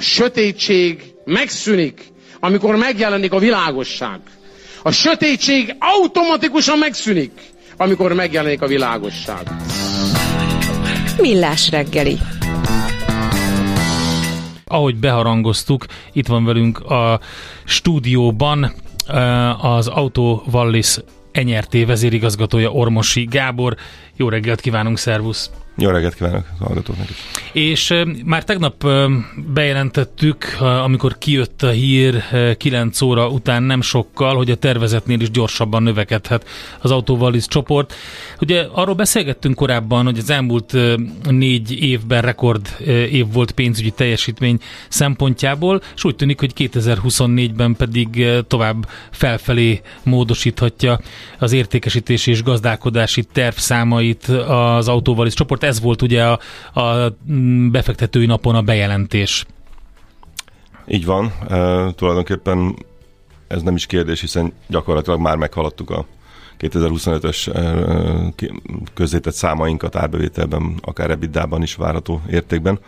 A sötétség megszűnik, amikor megjelenik a világosság. A sötétség automatikusan megszűnik, amikor megjelenik a világosság. Millás reggeli. Ahogy beharangoztuk, itt van velünk a stúdióban eh, az Auto Wallis NRT vezérigazgatója Ormosi Gábor. Jó reggelt kívánunk, szervusz! Jó reggelt kívánok a hallgatóknak is. És már tegnap bejelentettük, amikor kijött a hír 9 óra után nem sokkal, hogy a tervezetnél is gyorsabban növekedhet az autóvaliz csoport. Ugye arról beszélgettünk korábban, hogy az elmúlt négy évben rekord év volt pénzügyi teljesítmény szempontjából, és úgy tűnik, hogy 2024-ben pedig tovább felfelé módosíthatja az értékesítési és gazdálkodási tervszámait az autóvaliz csoport ez volt ugye a, a befektetői napon a bejelentés. Így van, e, tulajdonképpen ez nem is kérdés, hiszen gyakorlatilag már meghaladtuk a 2025-ös e, közzétett számainkat árbevételben, akár ebitdában is várható értékben.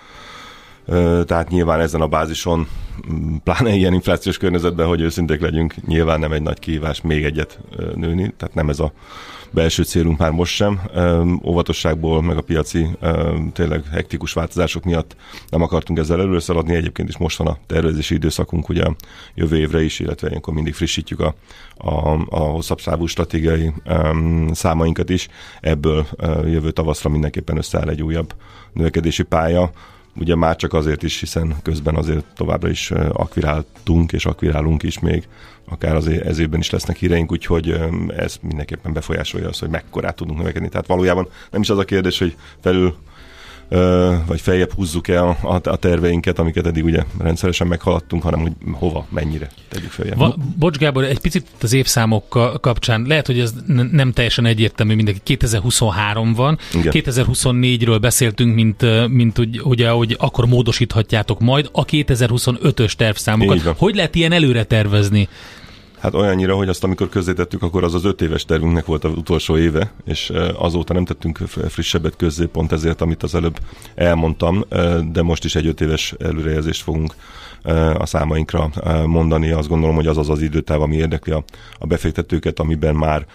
Tehát nyilván ezen a bázison, pláne ilyen inflációs környezetben, hogy őszinték legyünk, nyilván nem egy nagy kihívás még egyet nőni, tehát nem ez a belső célunk már most sem. Óvatosságból, meg a piaci tényleg hektikus változások miatt nem akartunk ezzel előszaladni. Egyébként is most van a tervezési időszakunk ugye jövő évre is, illetve ilyenkor mindig frissítjük a, a, a hosszabb számú stratégiai számainkat is. Ebből jövő tavaszra mindenképpen összeáll egy újabb növekedési pálya ugye már csak azért is, hiszen közben azért továbbra is akviráltunk és akvirálunk is még, akár az ez évben is lesznek híreink, úgyhogy ez mindenképpen befolyásolja azt, hogy mekkorát tudunk növekedni. Tehát valójában nem is az a kérdés, hogy felül vagy feljebb húzzuk el a, a terveinket, amiket eddig ugye rendszeresen meghaladtunk, hanem hogy hova, mennyire tegyük feljebb. Va, bocs Gábor, egy picit az évszámok kapcsán, lehet, hogy ez nem teljesen egyértelmű, mindenki 2023 van, Igen. 2024-ről beszéltünk, mint, mint ugye, hogy akkor módosíthatjátok majd a 2025-ös tervszámokat. Hogy lehet ilyen előre tervezni? Hát olyannyira, hogy azt amikor közzétettük, akkor az az öt éves tervünknek volt az utolsó éve, és azóta nem tettünk frissebbet közzé, pont ezért, amit az előbb elmondtam, de most is egy öt éves előrejelzést fogunk a számainkra mondani. Azt gondolom, hogy az az az időtáv, ami érdekli a, a befektetőket, amiben már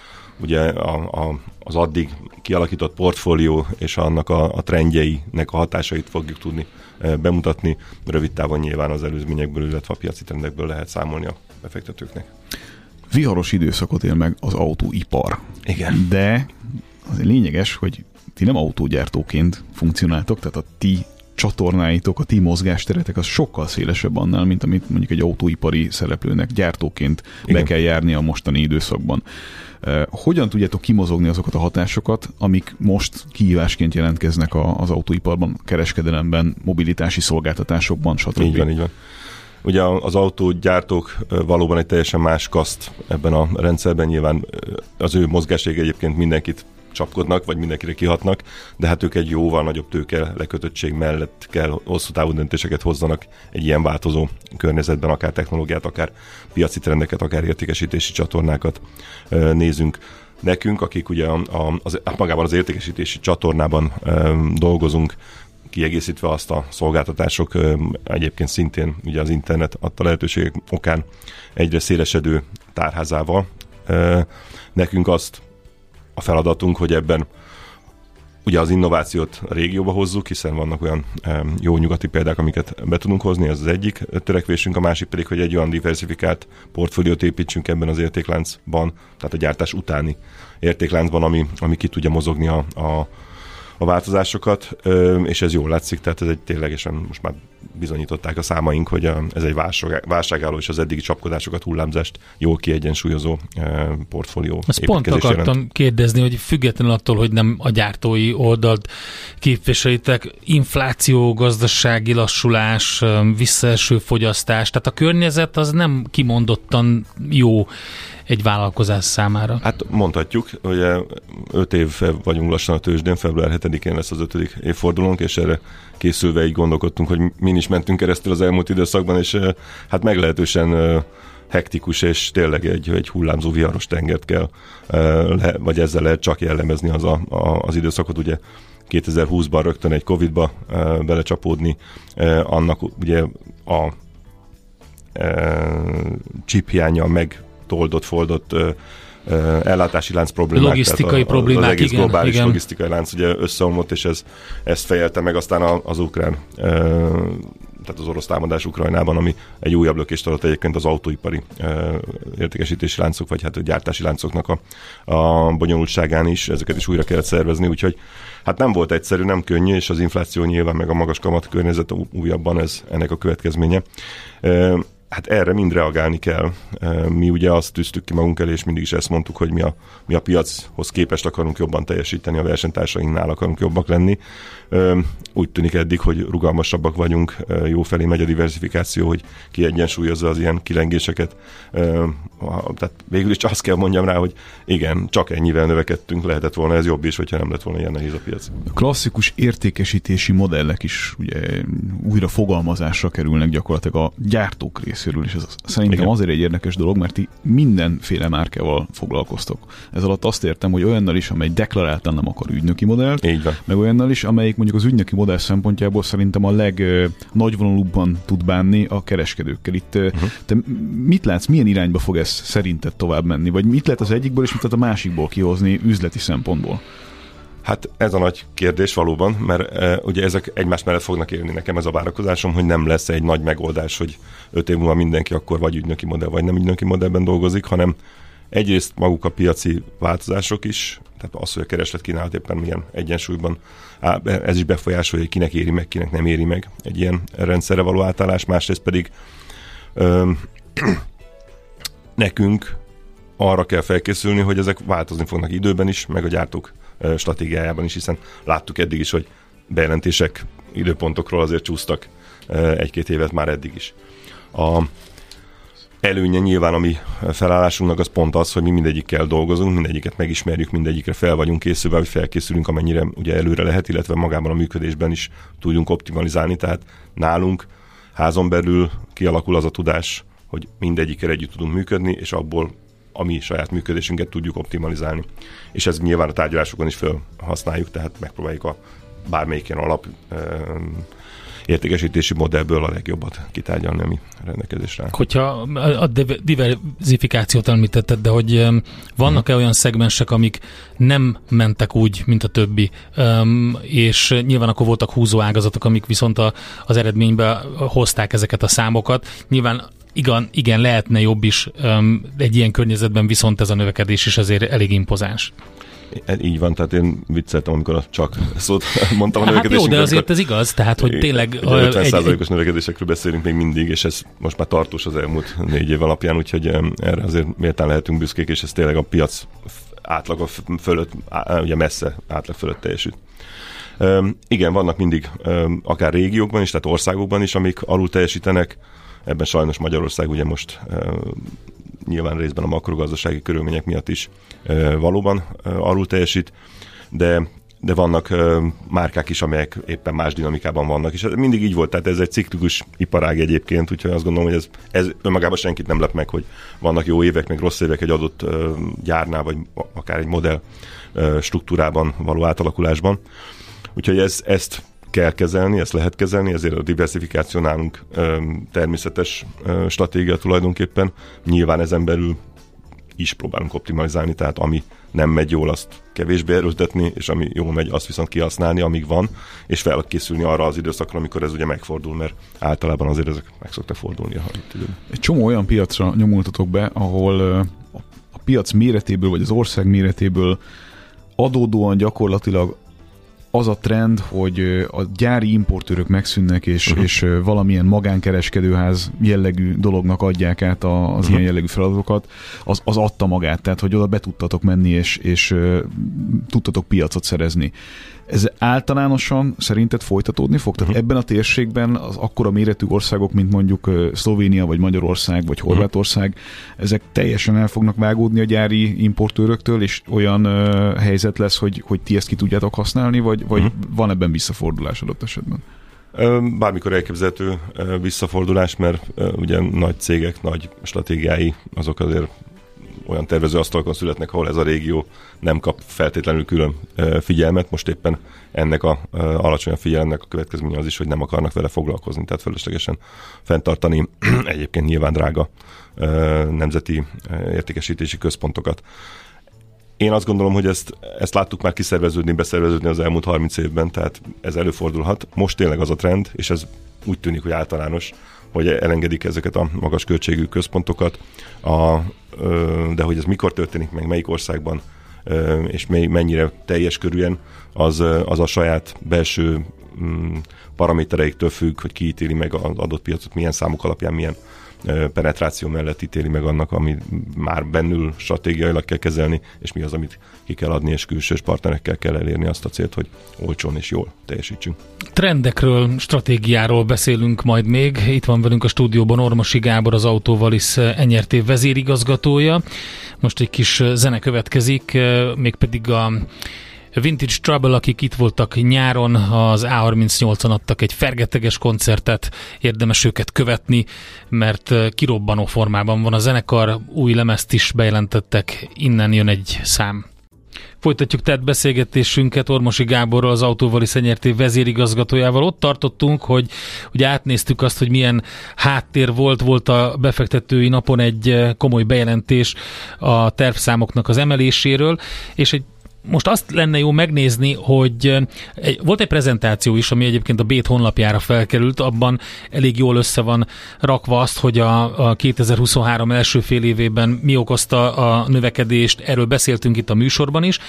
ugye a, a, az addig kialakított portfólió és annak a, a trendjeinek a hatásait fogjuk tudni bemutatni. Rövid távon nyilván az előzményekből, illetve a piaci trendekből lehet számolni a befektetőknek. Viharos időszakot él meg az autóipar. Igen. De az lényeges, hogy ti nem autógyártóként funkcionáltok, tehát a ti csatornáitok, a ti mozgásteretek az sokkal szélesebb annál, mint amit mondjuk egy autóipari szereplőnek gyártóként Igen. be kell járni a mostani időszakban. Hogyan tudjátok kimozogni azokat a hatásokat, amik most kihívásként jelentkeznek az autóiparban, kereskedelemben, mobilitási szolgáltatásokban, stb. Így van, így van. Ugye az autógyártók valóban egy teljesen más kaszt ebben a rendszerben, nyilván az ő mozgáség egyébként mindenkit csapkodnak, vagy mindenkire kihatnak, de hát ők egy jóval nagyobb tőke lekötöttség mellett kell hosszú távú döntéseket hozzanak egy ilyen változó környezetben, akár technológiát, akár piaci trendeket, akár értékesítési csatornákat nézünk. Nekünk, akik ugye a, a, az, magában az értékesítési csatornában e, dolgozunk, kiegészítve azt a szolgáltatások egyébként szintén ugye az internet adta lehetőségek okán egyre szélesedő tárházával. Nekünk azt a feladatunk, hogy ebben ugye az innovációt a régióba hozzuk, hiszen vannak olyan jó nyugati példák, amiket be tudunk hozni, ez az egyik törekvésünk, a másik pedig, hogy egy olyan diversifikált portfóliót építsünk ebben az értékláncban, tehát a gyártás utáni értékláncban, ami, ami ki tudja mozogni a, a a változásokat, és ez jól látszik, tehát ez egy ténylegesen most már bizonyították a számaink, hogy ez egy válságálló és az eddigi csapkodásokat, hullámzást jól kiegyensúlyozó portfólió. Ezt pont akartam jelent. kérdezni, hogy függetlenül attól, hogy nem a gyártói oldalt képviselitek, infláció, gazdasági lassulás, visszaeső fogyasztás, tehát a környezet az nem kimondottan jó egy vállalkozás számára? Hát mondhatjuk, hogy 5 év vagyunk lassan a tőzsdén, február 7-én lesz az ötödik évfordulónk, és erre készülve így gondolkodtunk, hogy mi is mentünk keresztül az elmúlt időszakban, és hát meglehetősen hektikus, és tényleg egy, egy hullámzó viharos tengert kell, vagy ezzel lehet csak jellemezni az, a, az időszakot, ugye 2020-ban rögtön egy Covid-ba belecsapódni, annak ugye a chip hiánya megtoldott, foldott ellátási lánc problémák. Logisztikai a, problémák, Az egész igen, globális igen. logisztikai lánc ugye összeomlott, és ez, ezt fejelte meg aztán az ukrán tehát az orosz támadás Ukrajnában, ami egy újabb lökést adott egyébként az autóipari ö, értékesítési láncok, vagy hát a gyártási láncoknak a, a bonyolultságán is, ezeket is újra kellett szervezni, úgyhogy hát nem volt egyszerű, nem könnyű, és az infláció nyilván meg a magas kamat környezet újabban ez ennek a következménye. Hát erre mind reagálni kell. Mi ugye azt tűztük ki magunk elé, és mindig is ezt mondtuk, hogy mi a, mi a piachoz képest akarunk jobban teljesíteni, a versenytársainknál akarunk jobbak lenni. Úgy tűnik eddig, hogy rugalmasabbak vagyunk, jó felé megy a diversifikáció, hogy kiegyensúlyozza az ilyen kilengéseket. Tehát végül is azt kell mondjam rá, hogy igen, csak ennyivel növekedtünk, lehetett volna ez jobb is, hogyha nem lett volna ilyen nehéz a piac. A klasszikus értékesítési modellek is ugye újra fogalmazásra kerülnek gyakorlatilag a gyártók részéről, és ez szerintem Igen. azért egy érdekes dolog, mert ti mindenféle márkával foglalkoztok. Ez alatt azt értem, hogy olyannal is, amely deklaráltan nem akar ügynöki modellt, Így van. meg olyannal is, amelyik mondjuk az ügynöki modell szempontjából szerintem a legnagyvonalúbban tud bánni a kereskedőkkel. Itt uh-huh. te mit látsz, milyen irányba fog ez szerinted tovább menni? Vagy mit lehet az egyikből, és mit lehet a másikból kihozni üzleti szempontból? Hát ez a nagy kérdés valóban, mert e, ugye ezek egymás mellett fognak élni. Nekem ez a várakozásom, hogy nem lesz egy nagy megoldás, hogy öt év múlva mindenki akkor vagy ügynöki modell, vagy nem ügynöki modellben dolgozik, hanem egyrészt maguk a piaci változások is, tehát az, hogy a kereslet kínálat éppen milyen egyensúlyban, á, ez is befolyásolja, hogy kinek éri meg, kinek nem éri meg egy ilyen rendszerre való átállás, másrészt pedig ö, nekünk arra kell felkészülni, hogy ezek változni fognak időben is, meg a gyártók stratégiájában is, hiszen láttuk eddig is, hogy bejelentések időpontokról azért csúsztak egy-két évet már eddig is. A előnye nyilván a mi felállásunknak az pont az, hogy mi mindegyikkel dolgozunk, mindegyiket megismerjük, mindegyikre fel vagyunk készülve, hogy felkészülünk, amennyire ugye előre lehet, illetve magában a működésben is tudjunk optimalizálni, tehát nálunk házon belül kialakul az a tudás, hogy mindegyikkel együtt tudunk működni, és abból a mi saját működésünket tudjuk optimalizálni. És ez nyilván a tárgyalásokon is felhasználjuk, tehát megpróbáljuk a bármelyik ilyen alap értékesítési modellből a legjobbat kitárgyalni, ami rendelkezésre áll. Hogyha a div- diversifikációt említetted, de hogy vannak-e olyan szegmensek, amik nem mentek úgy, mint a többi, és nyilván akkor voltak húzó ágazatok, amik viszont az eredménybe hozták ezeket a számokat. Nyilván igen, igen lehetne jobb is egy ilyen környezetben, viszont ez a növekedés is azért elég impozáns. E- Így van, tehát én vicceltem, amikor csak szót mondtam a Hát jó, de azért ez igaz, tehát hogy tényleg Ugye ö, 50%-os növekedésekről beszélünk még mindig, és ez most már tartós az elmúlt négy év alapján, úgyhogy erre azért méltán lehetünk büszkék, és ez tényleg a piac átlaga fölött, ugye messze átlag fölött teljesült. Um, igen, vannak mindig akár régiókban is, tehát országokban is, amik alul teljesítenek. Ebben sajnos Magyarország ugye most nyilván részben a makrogazdasági körülmények miatt is valóban alul teljesít, de de vannak uh, márkák is, amelyek éppen más dinamikában vannak, és ez mindig így volt, tehát ez egy ciklikus iparág egyébként, úgyhogy azt gondolom, hogy ez, ez önmagában senkit nem lep meg, hogy vannak jó évek, meg rossz évek egy adott uh, gyárnál, vagy akár egy modell uh, struktúrában való átalakulásban. Úgyhogy ez, ezt kell kezelni, ezt lehet kezelni, ezért a diversifikáció nálunk természetes stratégia tulajdonképpen. Nyilván ezen belül is próbálunk optimalizálni, tehát ami nem megy jól, azt kevésbé erőltetni, és ami jól megy, azt viszont kihasználni, amíg van, és felkészülni arra az időszakra, amikor ez ugye megfordul, mert általában azért ezek meg szoktak fordulni a itt időben. Egy csomó olyan piacra nyomultatok be, ahol a piac méretéből, vagy az ország méretéből adódóan gyakorlatilag az a trend, hogy a gyári importőrök megszűnnek, és, uh-huh. és valamilyen magánkereskedőház jellegű dolognak adják át az uh-huh. ilyen jellegű feladatokat, az, az adta magát, tehát hogy oda be tudtatok menni, és, és tudtatok piacot szerezni. Ez általánosan szerinted folytatódni fog? Tehát ebben a térségben az akkora méretű országok, mint mondjuk Szlovénia, vagy Magyarország, vagy Horvátország, ezek teljesen el fognak vágódni a gyári importőröktől, és olyan ö, helyzet lesz, hogy, hogy ti ezt ki tudjátok használni, vagy, vagy van ebben visszafordulás adott esetben? Bármikor elképzelhető visszafordulás, mert ugye nagy cégek, nagy stratégiái, azok azért olyan tervezőasztalokon születnek, ahol ez a régió nem kap feltétlenül külön figyelmet. Most éppen ennek a alacsony figyelemnek a következménye az is, hogy nem akarnak vele foglalkozni, tehát fölöslegesen fenntartani egyébként nyilván drága nemzeti értékesítési központokat. Én azt gondolom, hogy ezt, ezt láttuk már kiszerveződni, beszerveződni az elmúlt 30 évben, tehát ez előfordulhat. Most tényleg az a trend, és ez úgy tűnik, hogy általános, hogy elengedik ezeket a magas költségű központokat, a, de hogy ez mikor történik meg, melyik országban, és mennyire teljes körűen, az, az a saját belső mm, paramétereiktől függ, hogy kiítéli meg az adott piacot, milyen számok alapján, milyen penetráció mellett ítéli meg annak, ami már bennül stratégiailag kell kezelni, és mi az, amit ki kell adni, és külsős partnerekkel kell elérni azt a célt, hogy olcsón és jól teljesítsünk. Trendekről, stratégiáról beszélünk majd még. Itt van velünk a stúdióban Ormosi Gábor, az Autóvalis NRT vezérigazgatója. Most egy kis zene következik, mégpedig a Vintage Trouble, akik itt voltak nyáron, az A38-on adtak egy fergeteges koncertet, érdemes őket követni, mert kirobbanó formában van a zenekar, új lemezt is bejelentettek, innen jön egy szám. Folytatjuk tehát beszélgetésünket Ormosi Gáborral, az Autóvali Szenyerté vezérigazgatójával. Ott tartottunk, hogy, hogy átnéztük azt, hogy milyen háttér volt, volt a befektetői napon egy komoly bejelentés a tervszámoknak az emeléséről, és egy most azt lenne jó megnézni, hogy volt egy prezentáció is, ami egyébként a Bét honlapjára felkerült, abban elég jól össze van rakva azt, hogy a, a 2023 első fél évében mi okozta a növekedést, erről beszéltünk itt a műsorban is,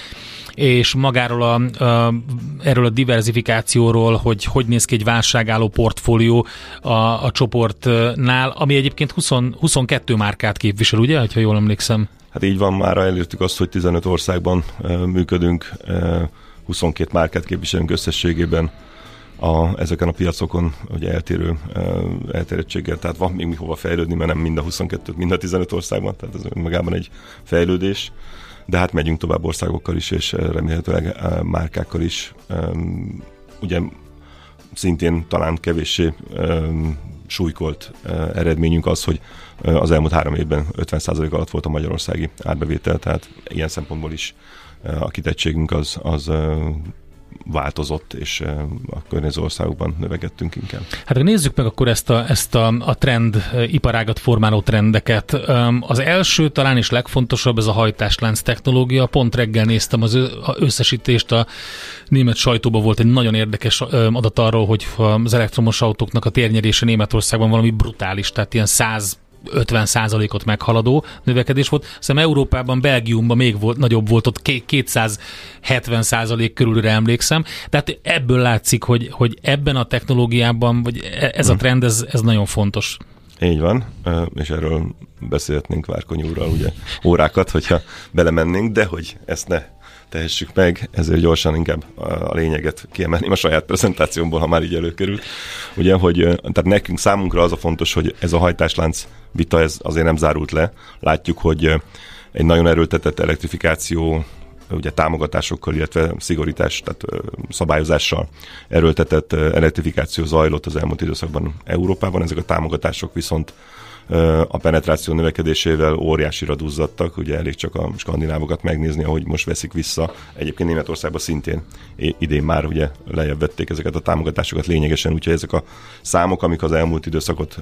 és magáról a, a, erről a diversifikációról, hogy hogy néz ki egy válságálló portfólió a, a csoportnál, ami egyébként 20, 22 márkát képvisel, ugye, ha jól emlékszem? Hát így van, már elértük azt, hogy 15 országban működünk, 22 márkát képviselünk összességében a, ezeken a piacokon ugye eltérő elterjedtséggel, tehát van még mi hova fejlődni, mert nem mind a 22, mind a 15 országban, tehát ez magában egy fejlődés, de hát megyünk tovább országokkal is, és remélhetőleg márkákkal is. Ugye szintén talán kevéssé súlykolt eredményünk az, hogy az elmúlt három évben 50% alatt volt a magyarországi árbevétel, tehát ilyen szempontból is a kitettségünk az, az változott, és a környező országokban növekedtünk inkább. Hát nézzük meg akkor ezt a, ezt a, a trend, iparágat formáló trendeket. Az első, talán is legfontosabb, ez a hajtáslánc technológia. Pont reggel néztem az összesítést, a német sajtóban volt egy nagyon érdekes adat arról, hogy az elektromos autóknak a térnyerése Németországban valami brutális, tehát ilyen 100 50%-ot meghaladó növekedés volt. Szerintem Európában, Belgiumban még volt, nagyobb volt, ott 270% körülre emlékszem. Tehát ebből látszik, hogy, hogy ebben a technológiában, vagy e, ez a hm. trend, ez, ez nagyon fontos. Így van, és erről beszélhetnénk Várkony úrral ugye órákat, hogyha belemennénk, de hogy ezt ne tehessük meg, ezért gyorsan inkább a lényeget kiemelném a saját prezentációmból, ha már így előkerült. Ugye, hogy tehát nekünk számunkra az a fontos, hogy ez a hajtáslánc vita ez azért nem zárult le. Látjuk, hogy egy nagyon erőltetett elektrifikáció ugye támogatásokkal, illetve szigorítás, tehát szabályozással erőltetett elektrifikáció zajlott az elmúlt időszakban Európában. Ezek a támogatások viszont a penetráció növekedésével óriásira duzzadtak, ugye elég csak a skandinávokat megnézni, ahogy most veszik vissza. Egyébként Németországban szintén idén már ugye lejjebb vették ezeket a támogatásokat lényegesen, úgyhogy ezek a számok, amik az elmúlt időszakot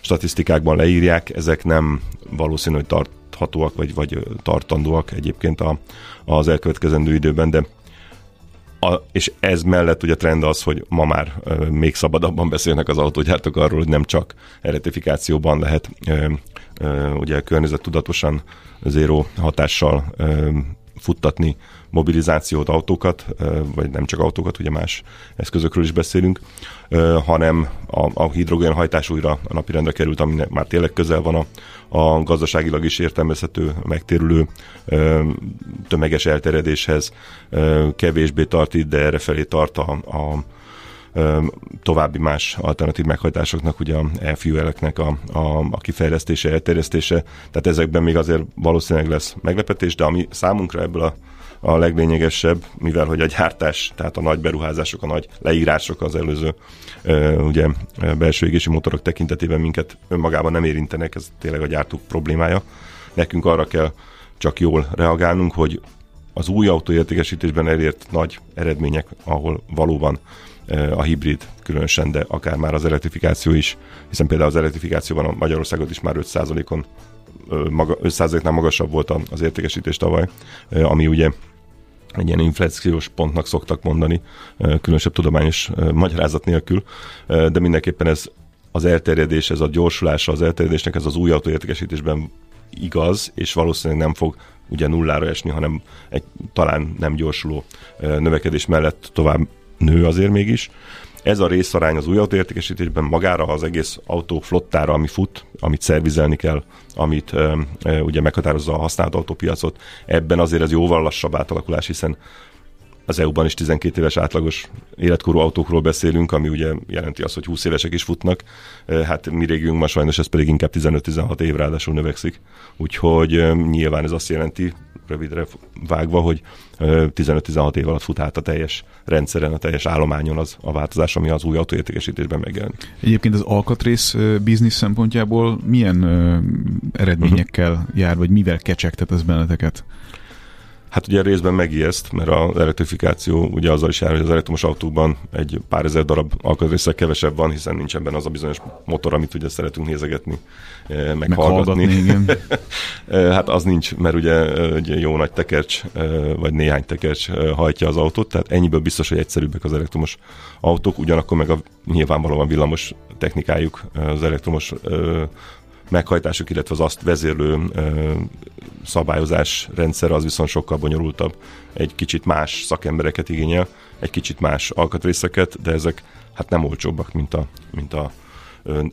statisztikákban leírják, ezek nem valószínű, hogy tarthatóak, vagy, vagy tartandóak egyébként a, az elkövetkezendő időben, de a, és ez mellett ugye trend az, hogy ma már ö, még szabadabban beszélnek az autógyártók arról, hogy nem csak elektrifikációban lehet ö, ö, ugye környezettudatosan zéró hatással ö, futtatni mobilizációt, autókat, vagy nem csak autókat, ugye más eszközökről is beszélünk, hanem a, a hidrogénhajtás újra a napirendre került, ami már tényleg közel van a, a gazdaságilag is értelmezhető, megtérülő tömeges elterjedéshez, kevésbé tart itt, de errefelé tart a, a további más alternatív meghajtásoknak, ugye a e-fueleknek a, a, a kifejlesztése, elterjesztése, tehát ezekben még azért valószínűleg lesz meglepetés, de ami számunkra ebből a a leglényegesebb, mivel hogy a gyártás, tehát a nagy beruházások, a nagy leírások az előző ugye belső égési motorok tekintetében minket önmagában nem érintenek, ez tényleg a gyártók problémája. nekünk arra kell csak jól reagálnunk, hogy az új autóértékesítésben elért nagy eredmények, ahol valóban a hibrid különösen, de akár már az elektrifikáció is, hiszen például az elektrifikációban a Magyarországot is már 5%-on maga, 5%-nál magasabb volt az értékesítés tavaly, ami ugye egy ilyen inflációs pontnak szoktak mondani, különösebb tudományos magyarázat nélkül, de mindenképpen ez az elterjedés, ez a gyorsulása az elterjedésnek, ez az új autóértékesítésben igaz, és valószínűleg nem fog ugye nullára esni, hanem egy talán nem gyorsuló növekedés mellett tovább nő azért mégis. Ez a részarány az új autóértékesítésben magára az egész autó flottára, ami fut, amit szervizelni kell, amit e, e, ugye meghatározza a használt autópiacot, ebben azért ez jóval lassabb átalakulás, hiszen az EU-ban is 12 éves átlagos életkorú autókról beszélünk, ami ugye jelenti azt, hogy 20 évesek is futnak. Hát mi régiunk ma sajnos ez pedig inkább 15-16 év ráadásul növekszik. Úgyhogy nyilván ez azt jelenti, rövidre vágva, hogy 15-16 év alatt fut át a teljes rendszeren, a teljes állományon az a változás, ami az új autóértékesítésben megjelenik. Egyébként az alkatrész biznisz szempontjából milyen eredményekkel uh-huh. jár, vagy mivel kecsegtet ez benneteket? Hát ugye részben megijeszt, mert az elektrifikáció ugye azzal is jár, hogy az elektromos autókban egy pár ezer darab alkatrészek kevesebb van, hiszen nincs ebben az a bizonyos motor, amit ugye szeretünk nézegetni, eh, meg, hallgatni. igen. Eh, hát az nincs, mert ugye egy jó nagy tekercs, eh, vagy néhány tekercs hajtja az autót, tehát ennyiből biztos, hogy egyszerűbbek az elektromos autók, ugyanakkor meg a nyilvánvalóan villamos technikájuk, az elektromos meghajtásuk, illetve az azt vezérlő szabályozás rendszer az viszont sokkal bonyolultabb. Egy kicsit más szakembereket igényel, egy kicsit más alkatrészeket, de ezek hát nem olcsóbbak, mint a, mint a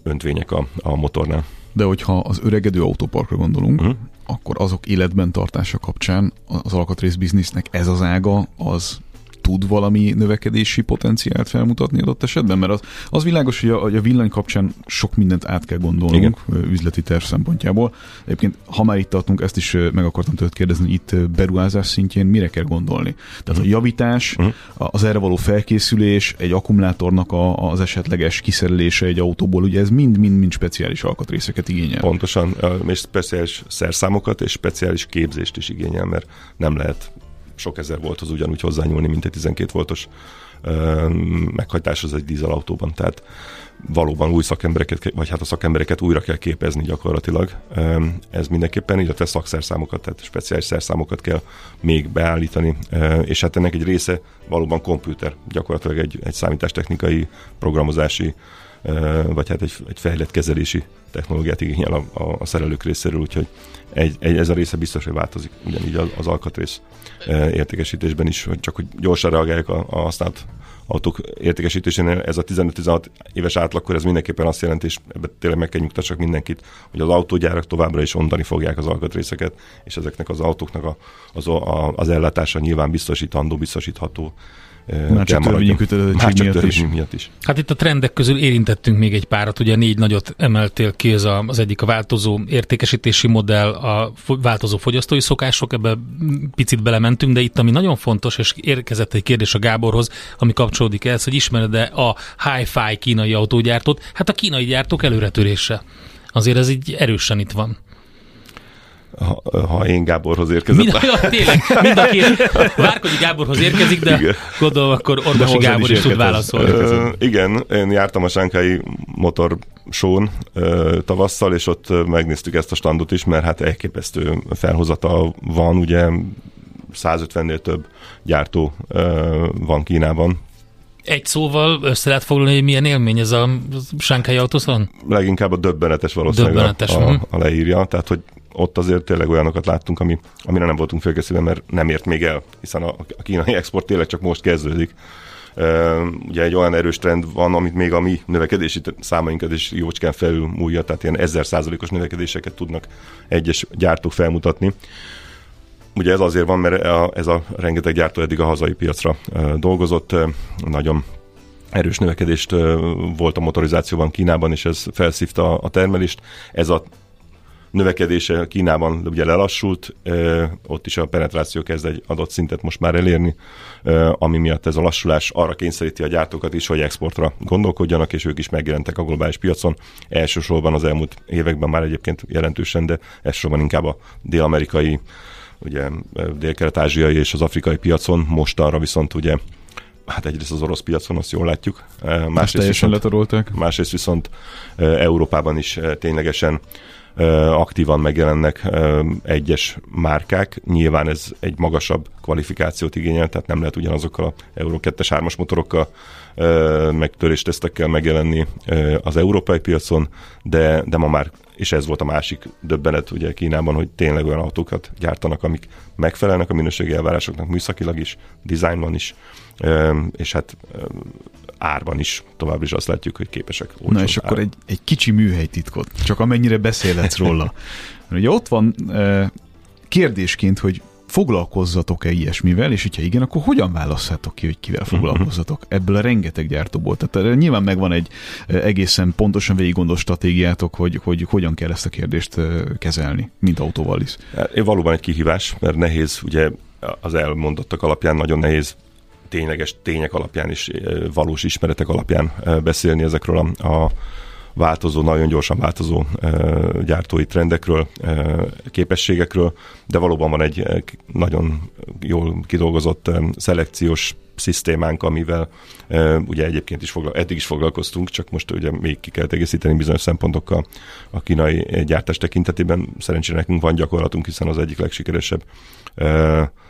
öntvények a, a motornál. De hogyha az öregedő autóparkra gondolunk, uh-huh. akkor azok életben tartása kapcsán az alkatrész biznisznek ez az ága, az tud valami növekedési potenciált felmutatni adott esetben? Mert az, az világos, hogy a, hogy a villany kapcsán sok mindent át kell gondolnunk Igen. üzleti terv szempontjából. Egyébként, ha már itt tartunk, ezt is meg akartam tőled kérdezni, hogy itt beruházás szintjén mire kell gondolni? Tehát uh-huh. a javítás, uh-huh. az erre való felkészülés, egy akkumulátornak a, az esetleges kiszerelése egy autóból, ugye ez mind-mind-mind speciális alkatrészeket igényel. Pontosan, és speciális szerszámokat és speciális képzést is igényel, mert nem lehet sok ezer volthoz ugyanúgy hozzányúlni, mint egy 12 voltos meghajtás az egy dízelautóban. Tehát valóban új szakembereket, vagy hát a szakembereket újra kell képezni gyakorlatilag. Ez mindenképpen, illetve szakszerszámokat, tehát speciális szerszámokat kell még beállítani, és hát ennek egy része valóban komputer, gyakorlatilag egy, egy számítástechnikai, programozási, vagy hát egy, egy fejlett kezelési technológiát igényel a, a, a szerelők részéről, úgyhogy egy, egy, ez a része biztos, hogy változik, ugyanígy az, az alkatrész értékesítésben is, hogy csak hogy gyorsan reagálják a, a használt autók értékesítésénél ez a 15-16 éves átlagkor, ez mindenképpen azt jelenti, és ebben tényleg meg kell nyugtassak mindenkit, hogy az autógyárak továbbra is ondani fogják az alkatrészeket, és ezeknek az autóknak a, az, a, az ellátása nyilván biztosítandó, biztosítható már csak törvényi kötelezettség miatt, is. miatt is. Hát itt a trendek közül érintettünk még egy párat, ugye négy nagyot emeltél ki, ez a, az egyik a változó értékesítési modell, a változó fogyasztói szokások, ebbe picit belementünk, de itt ami nagyon fontos, és érkezett egy kérdés a Gáborhoz, ami kapcsolódik ehhez, hogy ismered-e a hi-fi kínai autógyártót? Hát a kínai gyártók előretörése. Azért ez így erősen itt van ha, ha én Gáborhoz érkezem. Mind, ja, tényleg, mind a két Várkonyi Gáborhoz érkezik, de igen. gondolom akkor Orvosi Gábor is, is tud válaszolni. Uh, igen, én jártam a Sánkai motor show tavasszal, és ott megnéztük ezt a standot is, mert hát elképesztő felhozata van, ugye 150-nél több gyártó van Kínában, egy szóval össze lehet foglalni, hogy milyen élmény ez a Sánkai autószon? Leginkább a döbbenetes valószínűleg döbbenetes. A, a, a leírja, tehát hogy ott azért tényleg olyanokat láttunk, ami, amire nem voltunk felkészülve, mert nem ért még el, hiszen a, a kínai export tényleg csak most kezdődik. Uh, ugye egy olyan erős trend van, amit még a mi növekedési számainkat is jócskán felül múlja, tehát ilyen ezer százalékos növekedéseket tudnak egyes gyártók felmutatni. Ugye ez azért van, mert ez a rengeteg gyártó eddig a hazai piacra dolgozott, nagyon erős növekedést volt a motorizációban Kínában, és ez felszívta a termelést. Ez a növekedése Kínában ugye lelassult, ott is a penetráció kezd egy adott szintet most már elérni, ami miatt ez a lassulás arra kényszeríti a gyártókat is, hogy exportra gondolkodjanak, és ők is megjelentek a globális piacon. Elsősorban az elmúlt években már egyébként jelentősen, de elsősorban inkább a dél-amerikai, ugye dél-kelet-ázsiai és az afrikai piacon, mostanra viszont ugye hát egyrészt az orosz piacon, azt jól látjuk. Másrészt viszont, letarolták. Másrészt viszont Európában is ténylegesen aktívan megjelennek egyes márkák. Nyilván ez egy magasabb kvalifikációt igényel, tehát nem lehet ugyanazokkal a Euro 2-es 3-as motorokkal meg töréstesztekkel megjelenni az európai piacon, de, de ma már, és ez volt a másik döbbenet ugye Kínában, hogy tényleg olyan autókat gyártanak, amik megfelelnek a minőségi elvárásoknak műszakilag is, dizájnban is, és hát árban is továbbra is azt látjuk, hogy képesek. Na és akkor egy, egy kicsi műhelytitkot, csak amennyire beszélhetsz róla. Ugye ott van kérdésként, hogy foglalkozzatok-e ilyesmivel, és hogyha igen, akkor hogyan választhatok ki, hogy kivel foglalkozzatok ebből a rengeteg gyártóból? Tehát nyilván megvan egy egészen pontosan végig gondolt stratégiátok, hogy, hogy hogyan kell ezt a kérdést kezelni, mint autóval is. Valóban egy kihívás, mert nehéz, ugye az elmondottak alapján nagyon nehéz tényleges tények alapján is, valós ismeretek alapján beszélni ezekről a, a változó, nagyon gyorsan változó gyártói trendekről, képességekről, de valóban van egy nagyon jól kidolgozott szelekciós szisztémánk, amivel ugye egyébként is foglal, eddig is foglalkoztunk, csak most ugye még ki kell egészíteni bizonyos szempontokkal a kínai gyártás tekintetében. Szerencsére nekünk van gyakorlatunk, hiszen az egyik legsikeresebb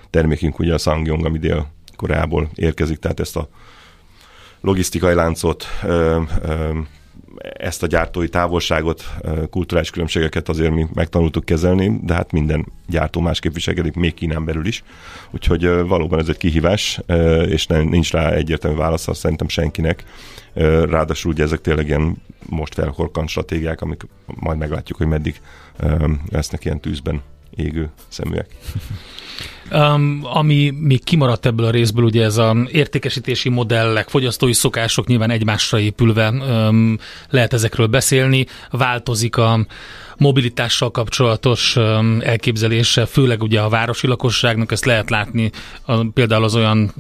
termékünk ugye a Sangyong, ami dél Koreából érkezik, tehát ezt a logisztikai láncot, ezt a gyártói távolságot, kulturális különbségeket azért mi megtanultuk kezelni, de hát minden gyártó másképp viselkedik, még Kínán belül is. Úgyhogy valóban ez egy kihívás, és nem, nincs rá egyértelmű válasz, szerintem senkinek. Ráadásul ugye ezek tényleg ilyen most felkorkant stratégiák, amik majd meglátjuk, hogy meddig lesznek ilyen tűzben égő szeműek. Um, ami még kimaradt ebből a részből, ugye ez a értékesítési modellek, fogyasztói szokások nyilván egymásra épülve um, lehet ezekről beszélni, változik a, mobilitással kapcsolatos elképzelése, főleg ugye a városi lakosságnak, ezt lehet látni, a, például az olyan,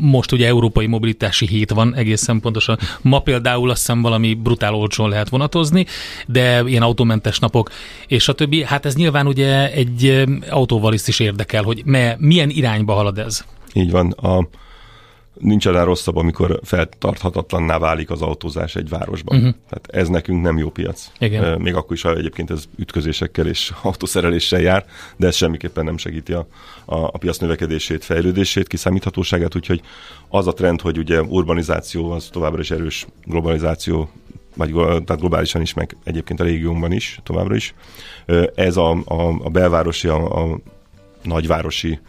most ugye európai mobilitási hét van egészen pontosan. Ma például azt hiszem valami brutál olcsón lehet vonatozni, de ilyen autómentes napok, és a többi, hát ez nyilván ugye egy autóval is érdekel, hogy me, milyen irányba halad ez. Így van. A, nincs annál rosszabb, amikor feltarthatatlanná válik az autózás egy városban. Uh-huh. Tehát ez nekünk nem jó piac. Igen. Még akkor is, ha egyébként ez ütközésekkel és autószereléssel jár, de ez semmiképpen nem segíti a, a, a piac növekedését, fejlődését, kiszámíthatóságát, úgyhogy az a trend, hogy ugye urbanizáció az továbbra is erős globalizáció vagy tehát globálisan is, meg egyébként a régiónkban is, továbbra is. Ez a, a, a belvárosi, a, a nagyvárosi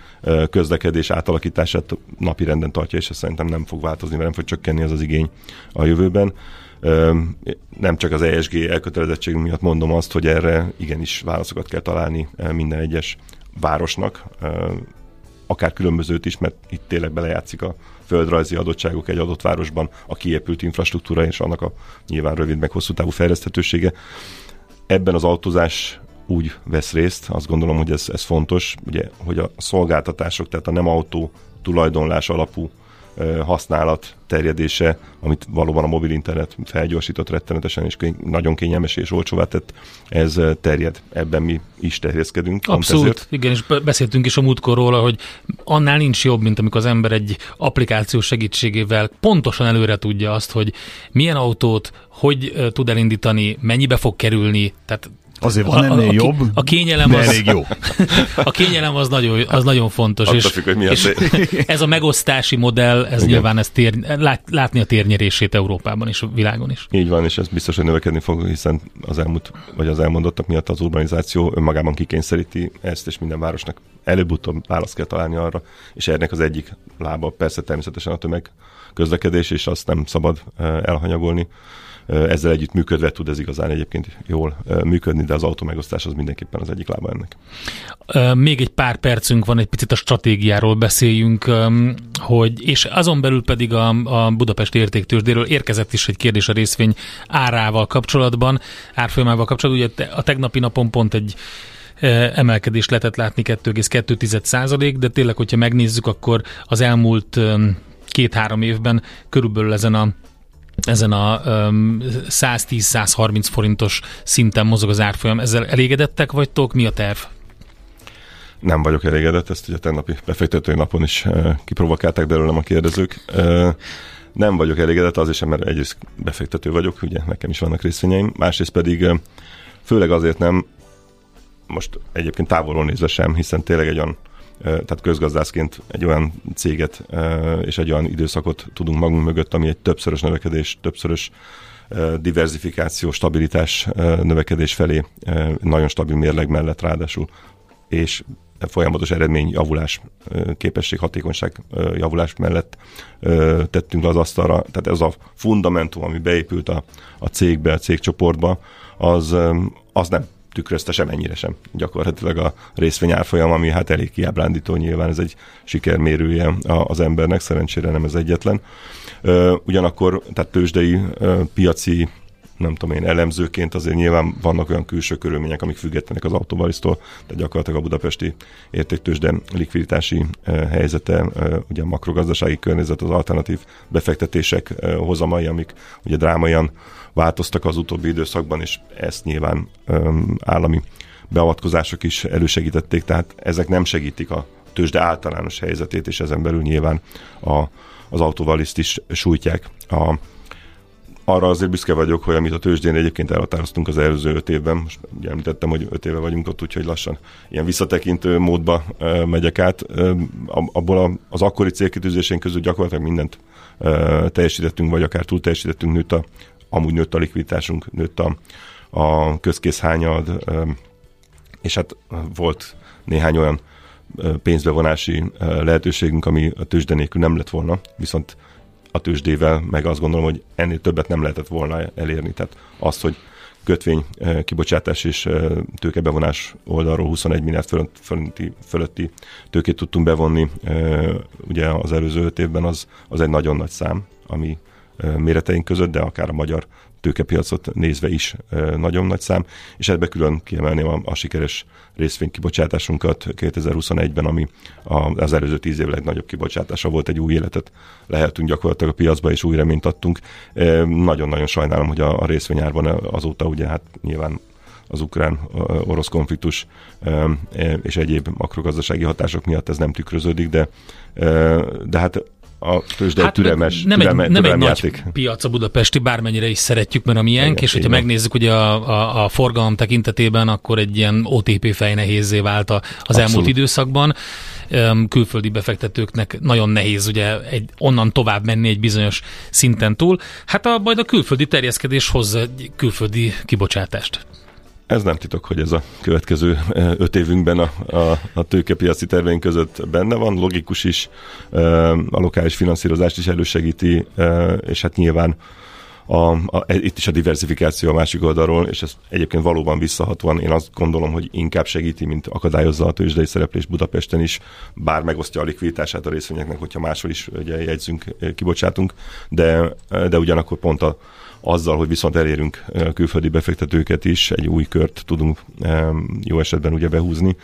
közlekedés átalakítását napi renden tartja, és ez szerintem nem fog változni, mert nem fog csökkenni ez az igény a jövőben. Nem csak az ESG elkötelezettség miatt mondom azt, hogy erre igenis válaszokat kell találni minden egyes városnak, akár különbözőt is, mert itt tényleg belejátszik a földrajzi adottságok egy adott városban, a kiépült infrastruktúra és annak a nyilván rövid meg hosszú távú fejleszthetősége. Ebben az autózás úgy vesz részt, azt gondolom, hogy ez, ez fontos, ugye, hogy a szolgáltatások, tehát a nem autó tulajdonlás alapú használat terjedése, amit valóban a mobil internet felgyorsított rettenetesen, és nagyon kényelmes és olcsóvá tett, ez terjed. Ebben mi is terjeszkedünk. Abszolút, igen, és beszéltünk is a múltkor róla, hogy annál nincs jobb, mint amikor az ember egy applikáció segítségével pontosan előre tudja azt, hogy milyen autót, hogy tud elindítani, mennyibe fog kerülni, tehát Azért van ennél a, a, jobb, a kényelem az, elég jó. A kényelem az nagyon, az nagyon fontos. és, függ, hogy mi és ez a megosztási modell, ez Igen. nyilván ez tér, lát, látni a térnyerését Európában és a világon is. Így van, és ez biztos, hogy növekedni fog, hiszen az elmúlt, vagy az elmondottak miatt az urbanizáció önmagában kikényszeríti ezt, és minden városnak előbb-utóbb választ kell találni arra, és ennek az egyik lába persze természetesen a tömeg közlekedés, és azt nem szabad elhanyagolni ezzel együtt működve tud ez igazán egyébként jól működni, de az autómegosztás az mindenképpen az egyik lába ennek. Még egy pár percünk van, egy picit a stratégiáról beszéljünk, hogy, és azon belül pedig a, a Budapesti értéktősdéről érkezett is egy kérdés a részvény árával kapcsolatban, árfolyamával kapcsolatban. Ugye a tegnapi napon pont egy emelkedés lehetett látni 2,2 százalék, de tényleg, hogyha megnézzük, akkor az elmúlt két-három évben körülbelül ezen a ezen a um, 110-130 forintos szinten mozog az árfolyam. Ezzel elégedettek vagytok? Mi a terv? Nem vagyok elégedett, ezt ugye a tennapi befektetői napon is uh, kiprovokálták belőlem a kérdezők. Nem vagyok elégedett, azért sem, mert egyrészt befektető vagyok, ugye nekem is vannak részvényeim, másrészt pedig főleg azért nem, most egyébként távolról nézve sem, hiszen tényleg egy olyan tehát közgazdászként egy olyan céget és egy olyan időszakot tudunk magunk mögött, ami egy többszörös növekedés, többszörös diversifikáció, stabilitás növekedés felé nagyon stabil mérleg mellett ráadásul, és folyamatos eredmény javulás, képesség, hatékonyság javulás mellett tettünk az asztalra. Tehát ez a fundamentum, ami beépült a, a cégbe, a cégcsoportba, az, az nem tükrözte semennyire sem gyakorlatilag a részvény árfolyam, ami hát elég kiábrándító nyilván, ez egy sikermérője az embernek, szerencsére nem ez egyetlen. Ugyanakkor, tehát tőzsdei, piaci nem tudom én, elemzőként azért nyilván vannak olyan külső körülmények, amik függetlenek az autóbalisztól, tehát gyakorlatilag a budapesti értéktősde likviditási helyzete, ugye a makrogazdasági környezet, az alternatív befektetések hozamai, amik ugye drámaian változtak az utóbbi időszakban, és ezt nyilván állami beavatkozások is elősegítették, tehát ezek nem segítik a tőzsde általános helyzetét, és ezen belül nyilván a, az autóvaliszt is sújtják. A, arra azért büszke vagyok, hogy amit a tőzsdén egyébként elhatároztunk az előző öt évben, most ugye említettem, hogy öt éve vagyunk ott, úgyhogy lassan ilyen visszatekintő módba megyek át. Abból az akkori célkitűzésén közül gyakorlatilag mindent teljesítettünk, vagy akár túl teljesítettünk, nőtt a, amúgy nőtt a likviditásunk, nőtt a, a közkészhányad, és hát volt néhány olyan pénzbevonási lehetőségünk, ami a tőzsde nélkül nem lett volna, viszont a tőzsdével meg azt gondolom, hogy ennél többet nem lehetett volna elérni. Tehát azt, hogy kötvény kibocsátás és tőkebevonás oldalról 21 milliárd fölötti, fölötti tőkét tudtunk bevonni ugye az előző öt évben, az, az egy nagyon nagy szám, ami méreteink között, de akár a magyar tőkepiacot nézve is nagyon nagy szám, és ebbe külön kiemelném a, a sikeres részvénykibocsátásunkat 2021-ben, ami az előző tíz év legnagyobb kibocsátása volt, egy új életet lehetünk gyakorlatilag a piacba, és új reményt adtunk. Nagyon-nagyon sajnálom, hogy a, a részvényárban azóta ugye hát nyilván az ukrán-orosz konfliktus és egyéb makrogazdasági hatások miatt ez nem tükröződik, de, de hát a tőzsde hát türelmes, nem türelme, egy, nem egy játék. nagy piac a budapesti, bármennyire is szeretjük, mert a miénk, Igen, és hogyha megnézzük ugye a, a, a forgalom tekintetében, akkor egy ilyen OTP fejnehézzé vált az Abszolút. elmúlt időszakban. Külföldi befektetőknek nagyon nehéz ugye egy, onnan tovább menni egy bizonyos szinten túl. Hát a, majd a külföldi terjeszkedés hozza egy külföldi kibocsátást. Ez nem titok, hogy ez a következő eh, öt évünkben a, a, a tőkepiaci terveink között benne van, logikus is, eh, a lokális finanszírozást is elősegíti, eh, és hát nyilván a, a, itt is a diversifikáció a másik oldalról, és ez egyébként valóban visszahatóan én azt gondolom, hogy inkább segíti, mint akadályozza a tőzsdei szereplés Budapesten is, bár megosztja a likviditását a részvényeknek, hogyha máshol is ugye, jegyzünk, kibocsátunk, de, de ugyanakkor pont a, azzal, hogy viszont elérünk külföldi befektetőket is, egy új kört tudunk jó esetben ugye behúzni,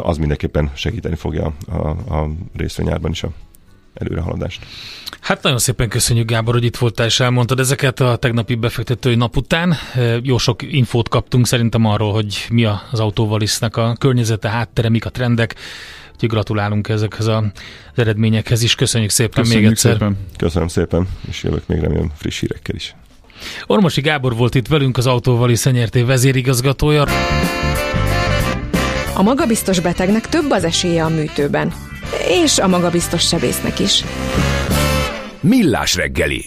az mindenképpen segíteni fogja a, a részvényárban is a előrehaladást. Hát nagyon szépen köszönjük, Gábor, hogy itt voltál és elmondtad ezeket a tegnapi befektetői nap után. Jó sok infót kaptunk szerintem arról, hogy mi az autóvalisznek a környezete, háttere, mik a trendek. Úgyhogy gratulálunk ezekhez az eredményekhez is. Köszönjük szépen Köszönjük még egyszer. Szépen. Köszönöm szépen, és jövök még remélem friss hírekkel is. Ormosi Gábor volt itt velünk, az Autóvali Szenyerté vezérigazgatója. A magabiztos betegnek több az esélye a műtőben. És a magabiztos sebésznek is. Millás reggeli